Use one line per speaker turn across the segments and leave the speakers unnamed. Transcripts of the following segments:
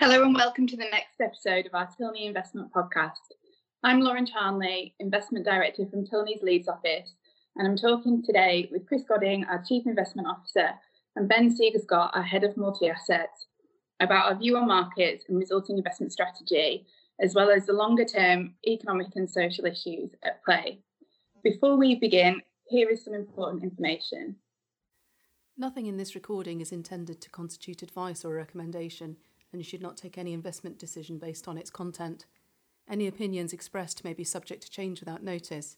Hello and welcome to the next episode of our Tilney Investment Podcast. I'm Lauren Charnley, Investment Director from Tilney's Leeds office, and I'm talking today with Chris Godding, our Chief Investment Officer, and Ben Seager-Scott, our Head of Multi Assets, about our view on markets and resulting investment strategy, as well as the longer term economic and social issues at play. Before we begin, here is some important information.
Nothing in this recording is intended to constitute advice or recommendation and you should not take any investment decision based on its content. Any opinions expressed may be subject to change without notice.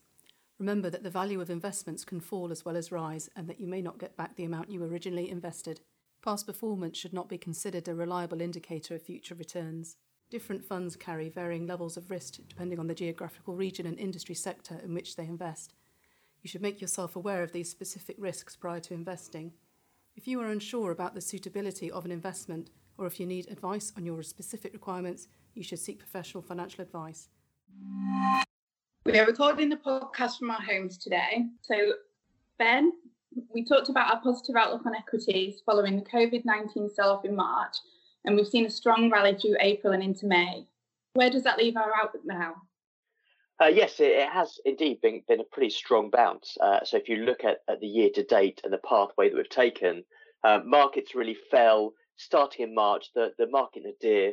Remember that the value of investments can fall as well as rise, and that you may not get back the amount you originally invested. Past performance should not be considered a reliable indicator of future returns. Different funds carry varying levels of risk depending on the geographical region and industry sector in which they invest. You should make yourself aware of these specific risks prior to investing. If you are unsure about the suitability of an investment, or if you need advice on your specific requirements, you should seek professional financial advice.
We are recording the podcast from our homes today. So, Ben, we talked about our positive outlook on equities following the COVID 19 sell off in March, and we've seen a strong rally through April and into May. Where does that leave our outlook now?
Uh, yes, it, it, has indeed been, been a pretty strong bounce. Uh, so if you look at, at the year to date and the pathway that we've taken, uh, markets really fell starting in March, the, the market nadir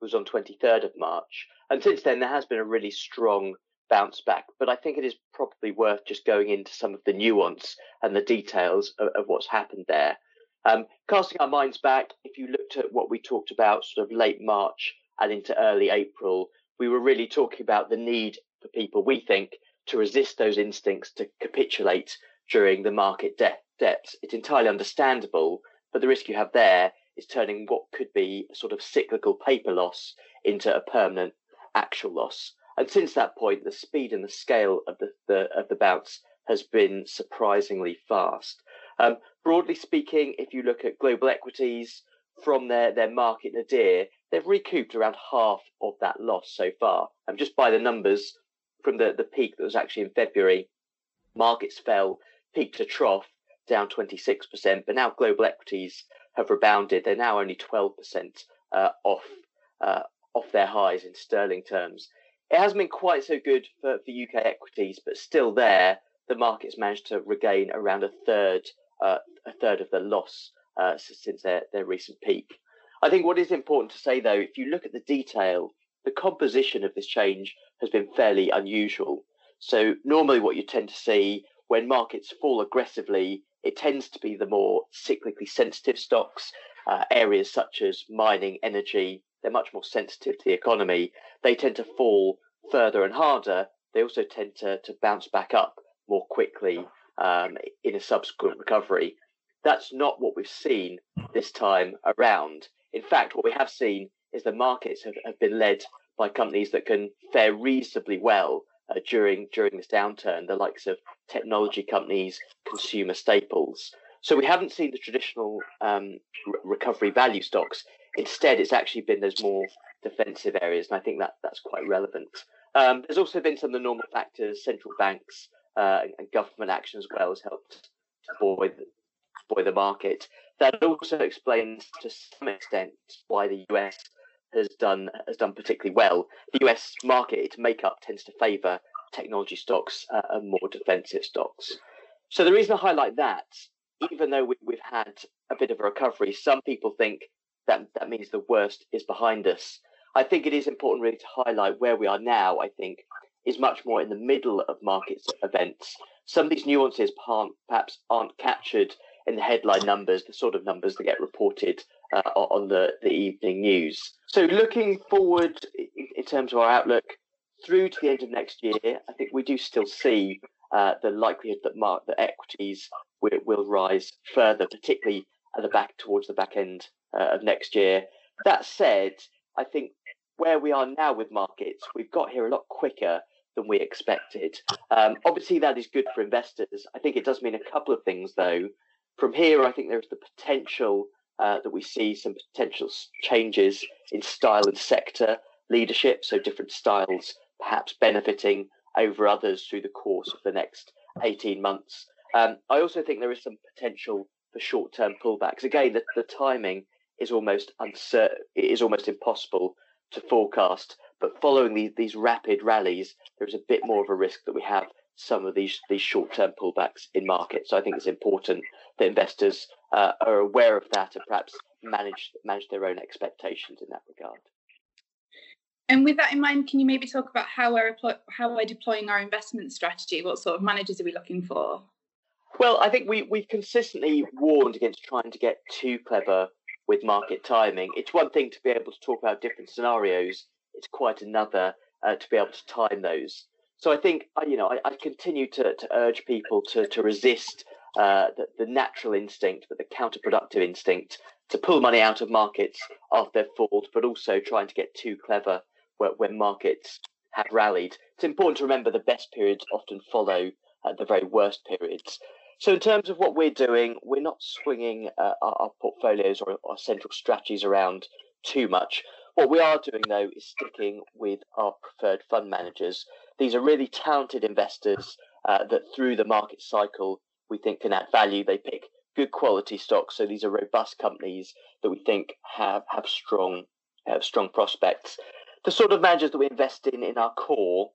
was on 23rd of March. And since then, there has been a really strong bounce back. But I think it is probably worth just going into some of the nuance and the details of, of what's happened there. Um, casting our minds back, if you looked at what we talked about sort of late March and into early April, we were really talking about the need for people, we think, to resist those instincts to capitulate during the market de- depths. It's entirely understandable, but the risk you have there is turning what could be a sort of cyclical paper loss into a permanent actual loss. And since that point, the speed and the scale of the, the of the bounce has been surprisingly fast. Um, broadly speaking, if you look at global equities from their, their market nadir, they've recouped around half of that loss so far. And just by the numbers from the, the peak that was actually in February, markets fell peak to trough down 26%, but now global equities have rebounded. They're now only 12% uh, off uh, off their highs in sterling terms. It hasn't been quite so good for, for UK equities, but still there, the market's managed to regain around a third uh, a third of the loss uh, since their, their recent peak. I think what is important to say, though, if you look at the detail, the composition of this change has been fairly unusual. So normally, what you tend to see when markets fall aggressively it tends to be the more cyclically sensitive stocks, uh, areas such as mining, energy, they're much more sensitive to the economy. They tend to fall further and harder. They also tend to, to bounce back up more quickly um, in a subsequent recovery. That's not what we've seen this time around. In fact, what we have seen is the markets have, have been led by companies that can fare reasonably well uh, during during this downturn, the likes of technology companies, consumer staples. So we haven't seen the traditional um, re- recovery value stocks. Instead, it's actually been those more defensive areas, and I think that that's quite relevant. Um, there's also been some of the normal factors, central banks uh, and, and, government action as well has helped to buoy the, buoy the market. That also explains to some extent why the US has done has done particularly well. The US market, its makeup tends to favour technology stocks uh, and more defensive stocks. So the reason I highlight that, even though we, we've had a bit of a recovery, some people think that that means the worst is behind us. I think it is important really to highlight where we are now. I think is much more in the middle of markets events. Some of these nuances perhaps aren't captured in the headline numbers, the sort of numbers that get reported uh, on the, the evening news. So, looking forward in terms of our outlook through to the end of next year, I think we do still see uh, the likelihood that mark that equities will, will, rise further, particularly at the back towards the back end uh, of next year. That said, I think where we are now with markets, we've got here a lot quicker than we expected. Um, obviously, that is good for investors. I think it does mean a couple of things, though. From here, I think there's the potential uh, that we see some potential changes in style and sector leadership, so different styles perhaps benefiting over others through the course of the next 18 months. Um, I also think there is some potential for short term pullbacks. Again, the, the timing is almost uncertain. It is almost impossible to forecast. But following these, these rapid rallies, there is a bit more of a risk that we have some of these these short term pullbacks in markets. So I think it's important that investors uh, are aware of that and perhaps manage manage their own expectations in that regard.
And with that in mind, can you maybe talk about how we're how we're deploying our investment strategy? What sort of managers are we looking for?
Well, I think we we've consistently warned against trying to get too clever with market timing. It's one thing to be able to talk about different scenarios. It's quite another uh, to be able to time those. So I think uh, you know I, I continue to, to urge people to to resist uh, the, the natural instinct, but the counterproductive instinct to pull money out of markets after they've fallen, but also trying to get too clever when markets have rallied. It's important to remember the best periods often follow uh, the very worst periods. So, in terms of what we're doing, we're not swinging uh, our, our, portfolios or our central strategies around too much. What we are doing, though, is sticking with our preferred fund managers. These are really talented investors uh, that, through the market cycle, we think can add value. They pick good quality stocks, so these are robust companies that we think have have strong have strong prospects the sort of managers that we invest in in our core,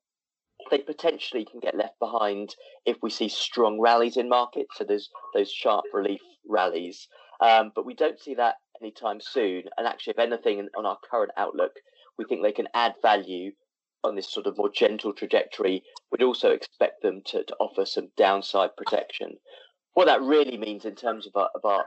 they potentially can get left behind if we see strong rallies in markets. So there's those sharp relief rallies, um, but we don't see that anytime soon. And actually, if anything, on our current outlook, we think they can add value on this sort of more gentle trajectory. We'd also expect them to, to offer some downside protection. What that really means in terms of our, of our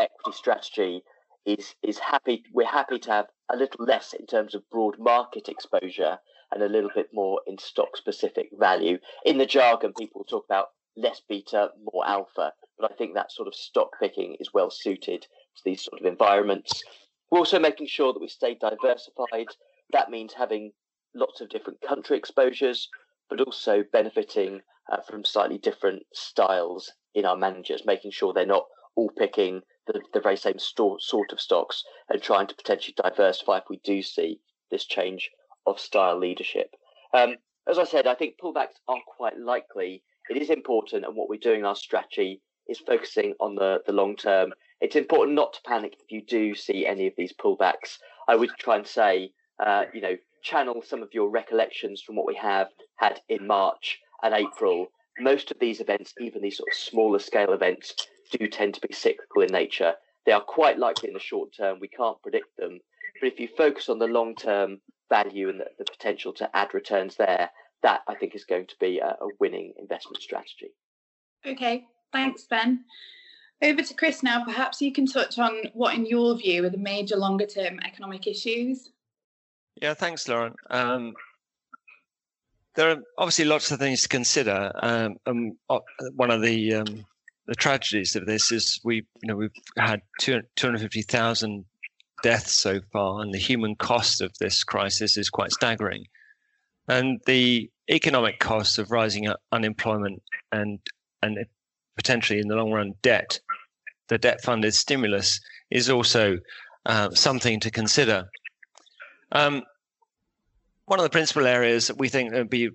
equity strategy is is happy. We're happy to have a little less in terms of broad market exposure and a little bit more in stock specific value. In the jargon, people talk about less beta, more alpha, but I think that sort of stock picking is well suited to these sort of environments. We're also making sure that we stay diversified. That means having lots of different country exposures, but also benefiting uh, from slightly different styles in our managers, making sure they're not all picking the, the very same store, sort of stocks and trying to potentially diversify if we do see this change of style leadership. Um, as I said, I think pullbacks are quite likely. It is important, and what we're doing in our strategy is focusing on the, the long term. It's important not to panic if you do see any of these pullbacks. I would try and say, uh, you know, channel some of your recollections from what we have had in March and April. Most of these events, even these sort of smaller scale events, do tend to be cyclical in nature. They are quite likely in the short term. We can't predict them. But if you focus on the long term value and the, the, potential to add returns there, that I think is going to be a, a winning investment strategy.
Okay, thanks, Ben. Over to Chris now. Perhaps you can touch on what, in your view, are the major longer term economic issues.
Yeah, thanks, Lauren. Um, there are obviously lots of things to consider. Um, um, one of the um, the tragedies of this is we, you know, we've had 250,000 deaths so far, and the human cost of this crisis is quite staggering. And the economic costs of rising unemployment and and potentially in the long run debt, the debt funded stimulus is also uh, something to consider. Um, one of the principal areas that we think there'll be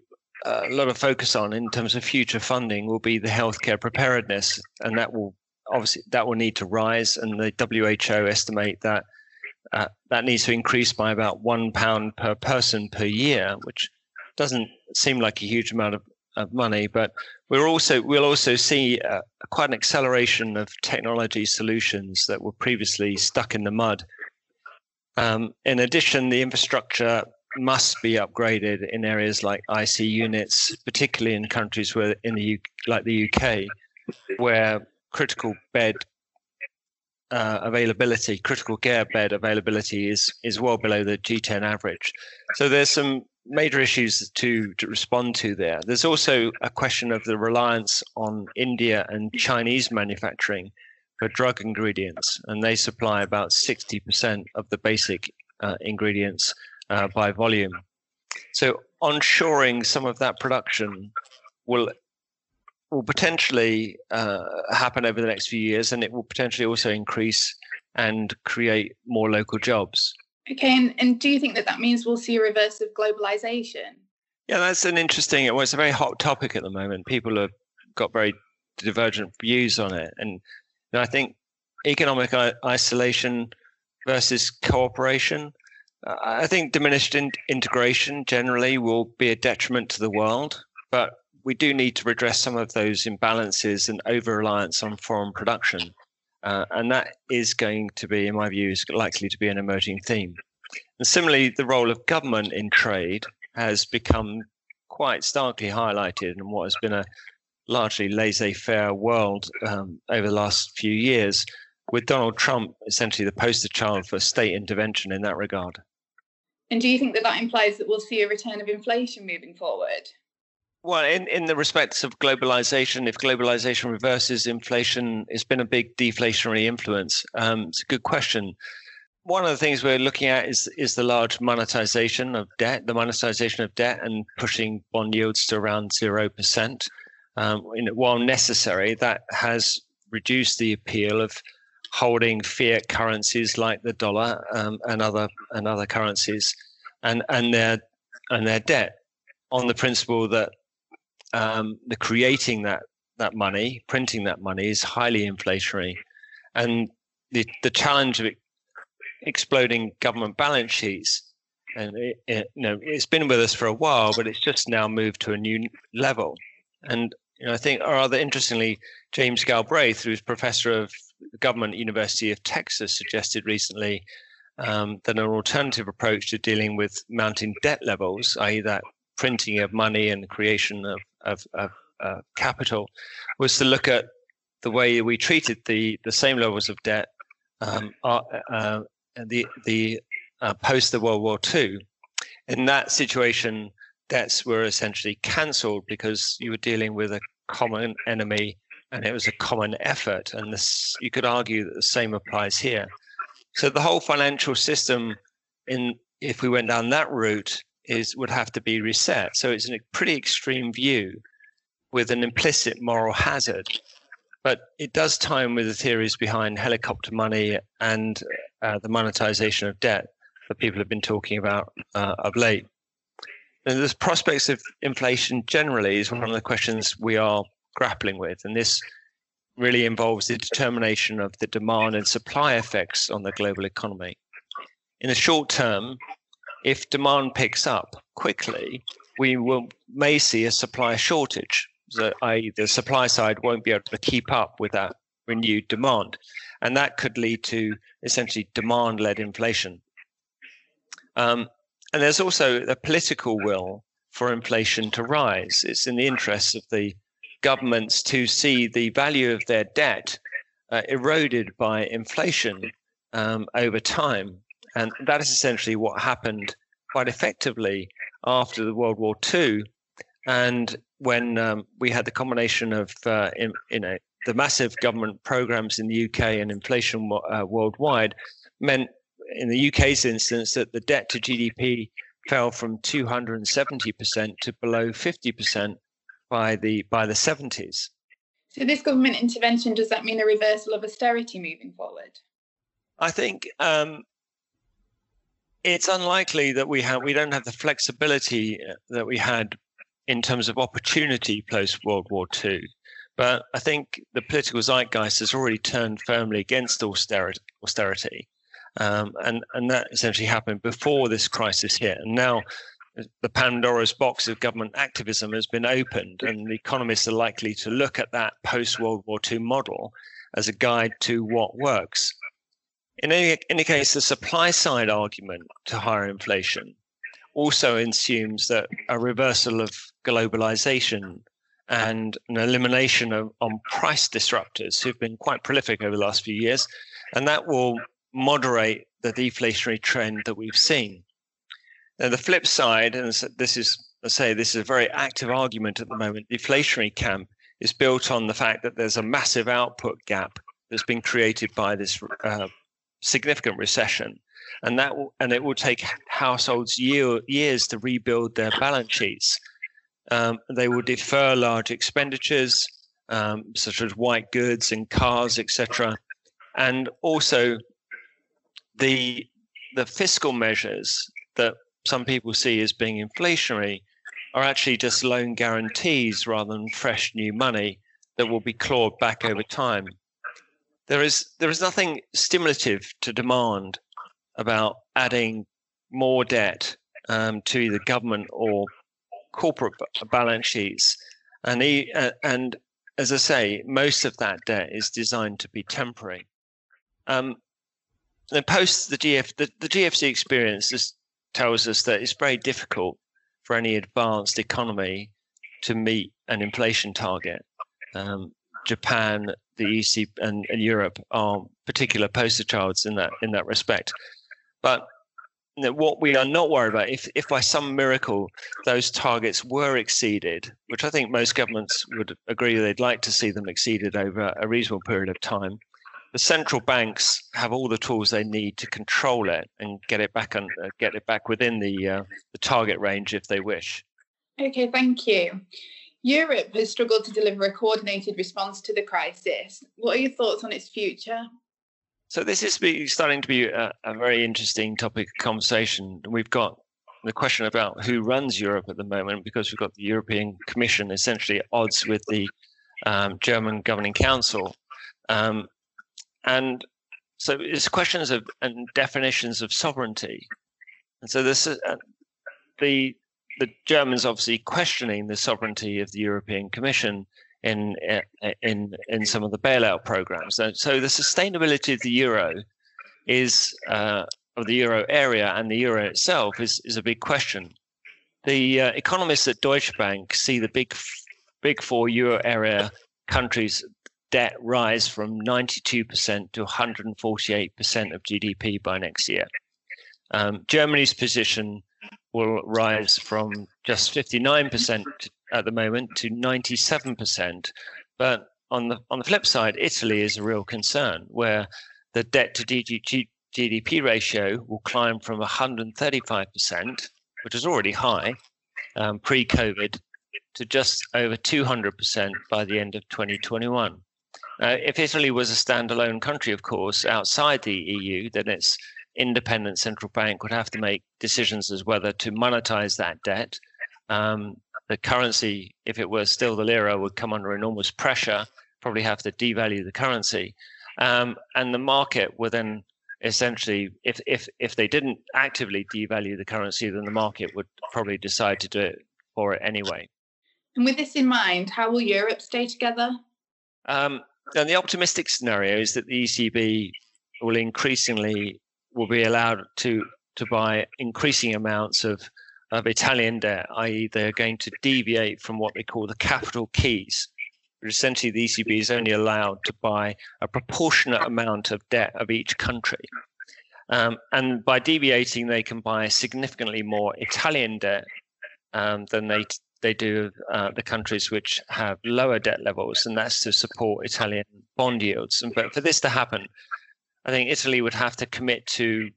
a lot of focus on in terms of future funding will be the healthcare preparedness, and that will obviously that will need to rise. And the WHO estimate that uh, that needs to increase by about one pound per person per year, which doesn't seem like a huge amount of, of money, but we're also we'll also see uh, quite an acceleration of technology solutions that were previously stuck in the mud. Um, in addition, the infrastructure must be upgraded in areas like IC units, particularly in countries where in the U, like the UK, where critical bed uh, availability, critical care bed availability is is well below the G10 average. So there's some major issues to, to respond to there. There's also a question of the reliance on India and Chinese manufacturing for drug ingredients, and they supply about 60% of the basic uh, ingredients uh, by volume. So onshoring some of that production will will potentially uh, happen over the next few years, and it will potentially also increase and create more local jobs.
Okay, and, and do you think that that means we'll see a reverse of globalization?
Yeah, that's an interesting. Well, it's a very hot topic at the moment. People have got very divergent views on it, and, and I think economic isolation versus cooperation. Uh, I think diminished in- integration generally will be a detriment to the world, but we do need to redress some of those imbalances and over reliance on foreign production. Uh, and that is going to be, in my view, is likely to be an emerging theme. And similarly, the role of government in trade has become quite starkly highlighted in what has been a largely laissez-faire world um, over the last few years, with Donald Trump essentially the poster child for state intervention in that regard.
And do you think that that implies that we'll see a return of inflation moving forward?
Well, in, in the respects of globalization, if globalization reverses inflation, it's been a big deflationary influence. Um, it's a good question. One of the things we're looking at is is the large monetization of debt, the monetization of debt, and pushing bond yields to around zero percent. Um, while necessary, that has reduced the appeal of holding fiat currencies like the dollar um, and other and other currencies, and and their and their debt on the principle that um, the creating that that money, printing that money, is highly inflationary, and the the challenge of exploding government balance sheets, and it, it, you know it's been with us for a while, but it's just now moved to a new level. And you know, I think, or rather interestingly, James Galbraith, who's professor of Government University of Texas, suggested recently um, that an alternative approach to dealing with mounting debt levels, i.e., that printing of money and creation of, of, of uh, capital, was to look at the way we treated the, the same levels of debt um, uh, uh, the the uh, post the World War II. In that situation, debts were essentially cancelled because you were dealing with a common enemy and it was a common effort. And this, you could argue that the same applies here. So the whole financial system, in if we went down that route, is would have to be reset. So it's a pretty extreme view with an implicit moral hazard. But it does tie in with the theories behind helicopter money and uh, the monetization of debt that people have been talking about uh, of late. And prospects of inflation generally is one of the questions we are grappling with. And this really involves the determination of the demand and supply effects on the global economy. In the short term, if demand picks up quickly, we will may see a supply shortage. So, i.e., the supply side won't be able to keep up with that renewed demand, and that could lead to essentially demand-led inflation. Um, and there's also a political will for inflation to rise. It's in the interests of the governments to see the value of their debt uh, eroded by inflation um, over time. And that is essentially what happened quite effectively after the World War II. And when um, we had the combination of uh, in, you know the massive government programs in the UK and inflation uh, worldwide, meant in the UK's instance that the debt to GDP fell from 270% to below 50% by the by the 70s.
So this government intervention does that mean a reversal of austerity moving forward?
I think um, it's unlikely that we have we don't have the flexibility uh, that we had in terms of opportunity post World War II. But I think the political zeitgeist has already turned firmly against austerity, austerity. Um, and and that essentially happened before this crisis hit. And now the Pandora's box of government activism has been opened, and the economists are likely to look at that post World War II model as a guide to what works. In any, any case, the supply side argument to higher inflation also assumes that a reversal of globalization and an elimination of on price disruptors who've been quite prolific over the last few years, and that will moderate the deflationary trend that we've seen. Now, the flip side, and this is, I say, this is a very active argument at the moment. Deflationary camp is built on the fact that there's a massive output gap that's been created by this uh, significant recession, and that and it will take households year, years to rebuild their balance sheets. Um, they will defer large expenditures, um, such as white goods and cars, etc., and also the the fiscal measures that some people see as being inflationary are actually just loan guarantees rather than fresh new money that will be clawed back over time. There is there is nothing stimulative to demand about adding more debt um, to either government or corporate balance sheets, and he, uh, and as I say, most of that debt is designed to be temporary. Um, and post the GF, the, the GFC experience just tells us that it's very difficult for any advanced economy to meet an inflation target. Um, Japan, the EC, and, and, Europe are particular poster childs in that in that respect. But you know, what we are not worried about, if if by some miracle those targets were exceeded, which I think most governments would agree they'd like to see them exceeded over a reasonable period of time, the central banks have all the tools they need to control it and get it back and uh, get it back within the uh, the target range if they wish.
Okay, thank you. Europe has struggled to deliver a coordinated response to the crisis. What are your thoughts on its future?
So this is starting to be a, a very interesting topic of conversation. We've got the question about who runs Europe at the moment because we've got the European Commission essentially at odds with the um, German Governing Council. Um, and so it's questions of and definitions of sovereignty. And so this is uh, the the Germans obviously questioning the sovereignty of the European Commission in uh, in in some of the bailout programs. So, so the sustainability of the euro is uh, of the euro area and the euro itself is is a big question. The uh, economists at Deutsche Bank see the big big four euro area countries debt rise from 92% to 148% of GDP by next year. Um, Germany's position will rise from just 59% at the moment to 97%. But on the on the flip side, Italy is a real concern, where the debt to GDP ratio will climb from 135%, which is already high um, pre-COVID, to just over 200% by the end of 2021. Uh, if Italy was a standalone country, of course, outside the EU, then its independent central bank would have to make decisions as whether to monetize that debt. Um, the currency, if it were still the lira, would come under enormous pressure, probably have to devalue the currency. Um, and the market would then essentially, if, if, if they didn't actively devalue the currency, then the market would probably decide to do it for it anyway.
And with this in mind, how will Europe stay together?
Um, and the optimistic scenario is that the ECB will increasingly will be allowed to to buy increasing amounts of of Italian debt, i.e., they're going to deviate from what they call the capital keys. Essentially, the ECB is only allowed to buy a proportionate amount of debt of each country. Um, and by deviating, they can buy significantly more Italian debt um, than they they do uh, the countries which have lower debt levels, and that's to support Italian bond yields. And but for this to happen, I think Italy would have to commit to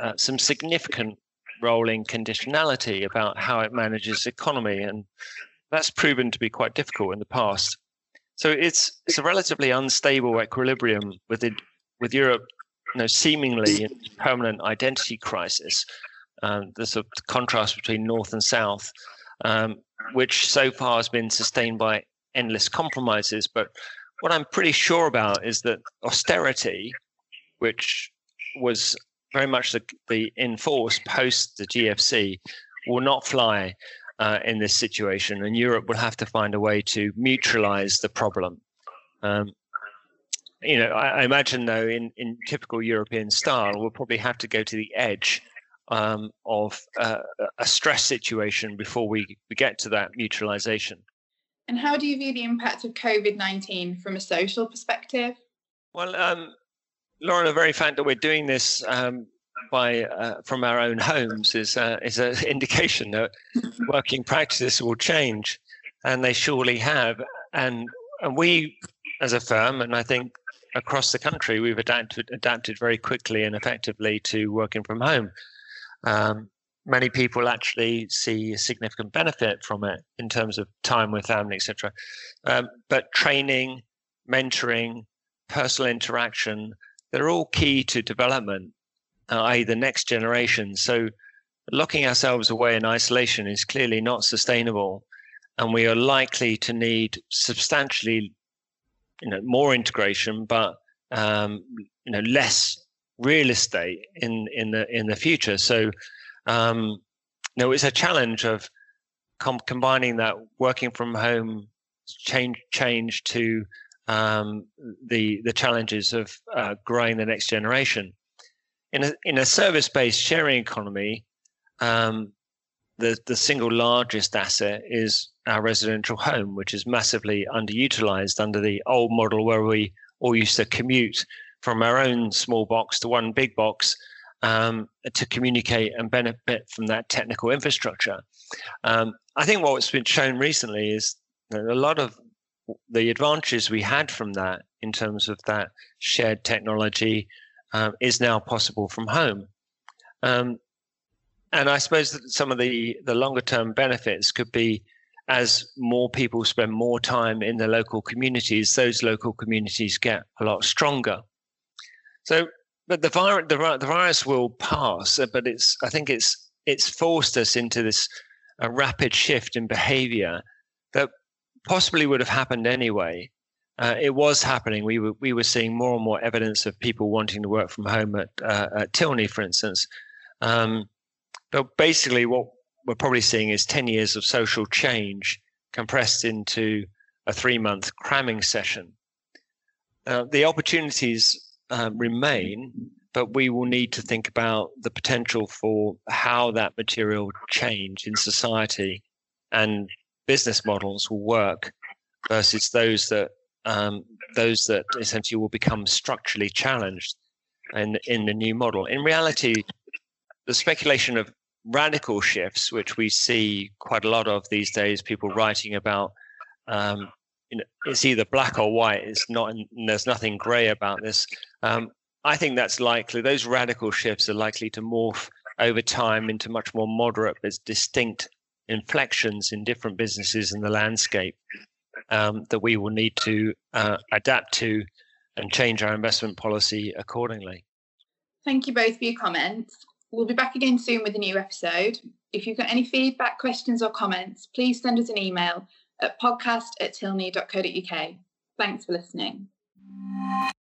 uh, some significant rolling conditionality about how it manages economy, and that's proven to be quite difficult in the past. So it's it's a relatively unstable equilibrium with it, with Europe, you know, seemingly in permanent identity crisis. Um, the sort of contrast between North and South um, which so far has been sustained by endless compromises. But what I'm pretty sure about is that austerity, which was very much the, the in force post the GFC, will not fly uh, in this situation, and Europe will have to find a way to neutralize the problem. Um, you know, I, I, imagine though, in, in typical European style, we'll probably have to go to the edge um, of uh, a stress situation before we, we get to that mutualization.
And how do you view the impact of COVID 19 from a social perspective?
Well, um, Lauren, the very fact that we're doing this um, by uh, from our own homes is uh, is an indication that working practices will change, and they surely have. And and we, as a firm, and I think across the country, we've adapted adapted very quickly and effectively to working from home. Um, many people actually see a significant benefit from it in terms of time with family, etc. Um, but training, mentoring, personal interaction, they're all key to development, uh, i.e., the next generation. So locking ourselves away in isolation is clearly not sustainable, and we are likely to need substantially, you know, more integration, but um, you know, less real estate in in the in the future. So, um, you know, it's a challenge of com- combining that working from home change change to um, the the challenges of uh, growing the next generation. In a in a service based sharing economy, um, the the single largest asset is our residential home, which is massively underutilized under the old model where we all used to commute from our own small box to one big box um, to communicate and benefit from that technical infrastructure. Um, I think what's been shown recently is that a lot of the advantages we had from that in terms of that shared technology um, is now possible from home. Um, and I suppose that some of the, the longer term benefits could be as more people spend more time in the local communities, those local communities get a lot stronger. So, but the virus, the, the virus will pass, uh, but it's, I think it's, it's forced us into this a rapid shift in behavior that possibly would have happened anyway. Uh, it was happening. We were we were seeing more and more evidence of people wanting to work from home at uh, at Tilney, for instance. Um, but basically, what we're probably seeing is ten years of social change compressed into a three month cramming session. Uh, the opportunities uh, remain, but we will need to think about the potential for how that material change in society and business models will work versus those that um, those that essentially will become structurally challenged in in the new model. In reality, the speculation of radical shifts, which we see quite a lot of these days, people writing about, um, you know, it's either black or white. It's not. There's nothing grey about this. Um, I think that's likely. Those radical shifts are likely to morph over time into much more moderate but distinct inflections in different businesses in the landscape um, that we will need to uh, adapt to and change our investment policy accordingly.
Thank you both for your comments. We'll be back again soon with a new episode. If you've got any feedback, questions, or comments, please send us an email at podcast at tilney.co.uk. Thanks for listening.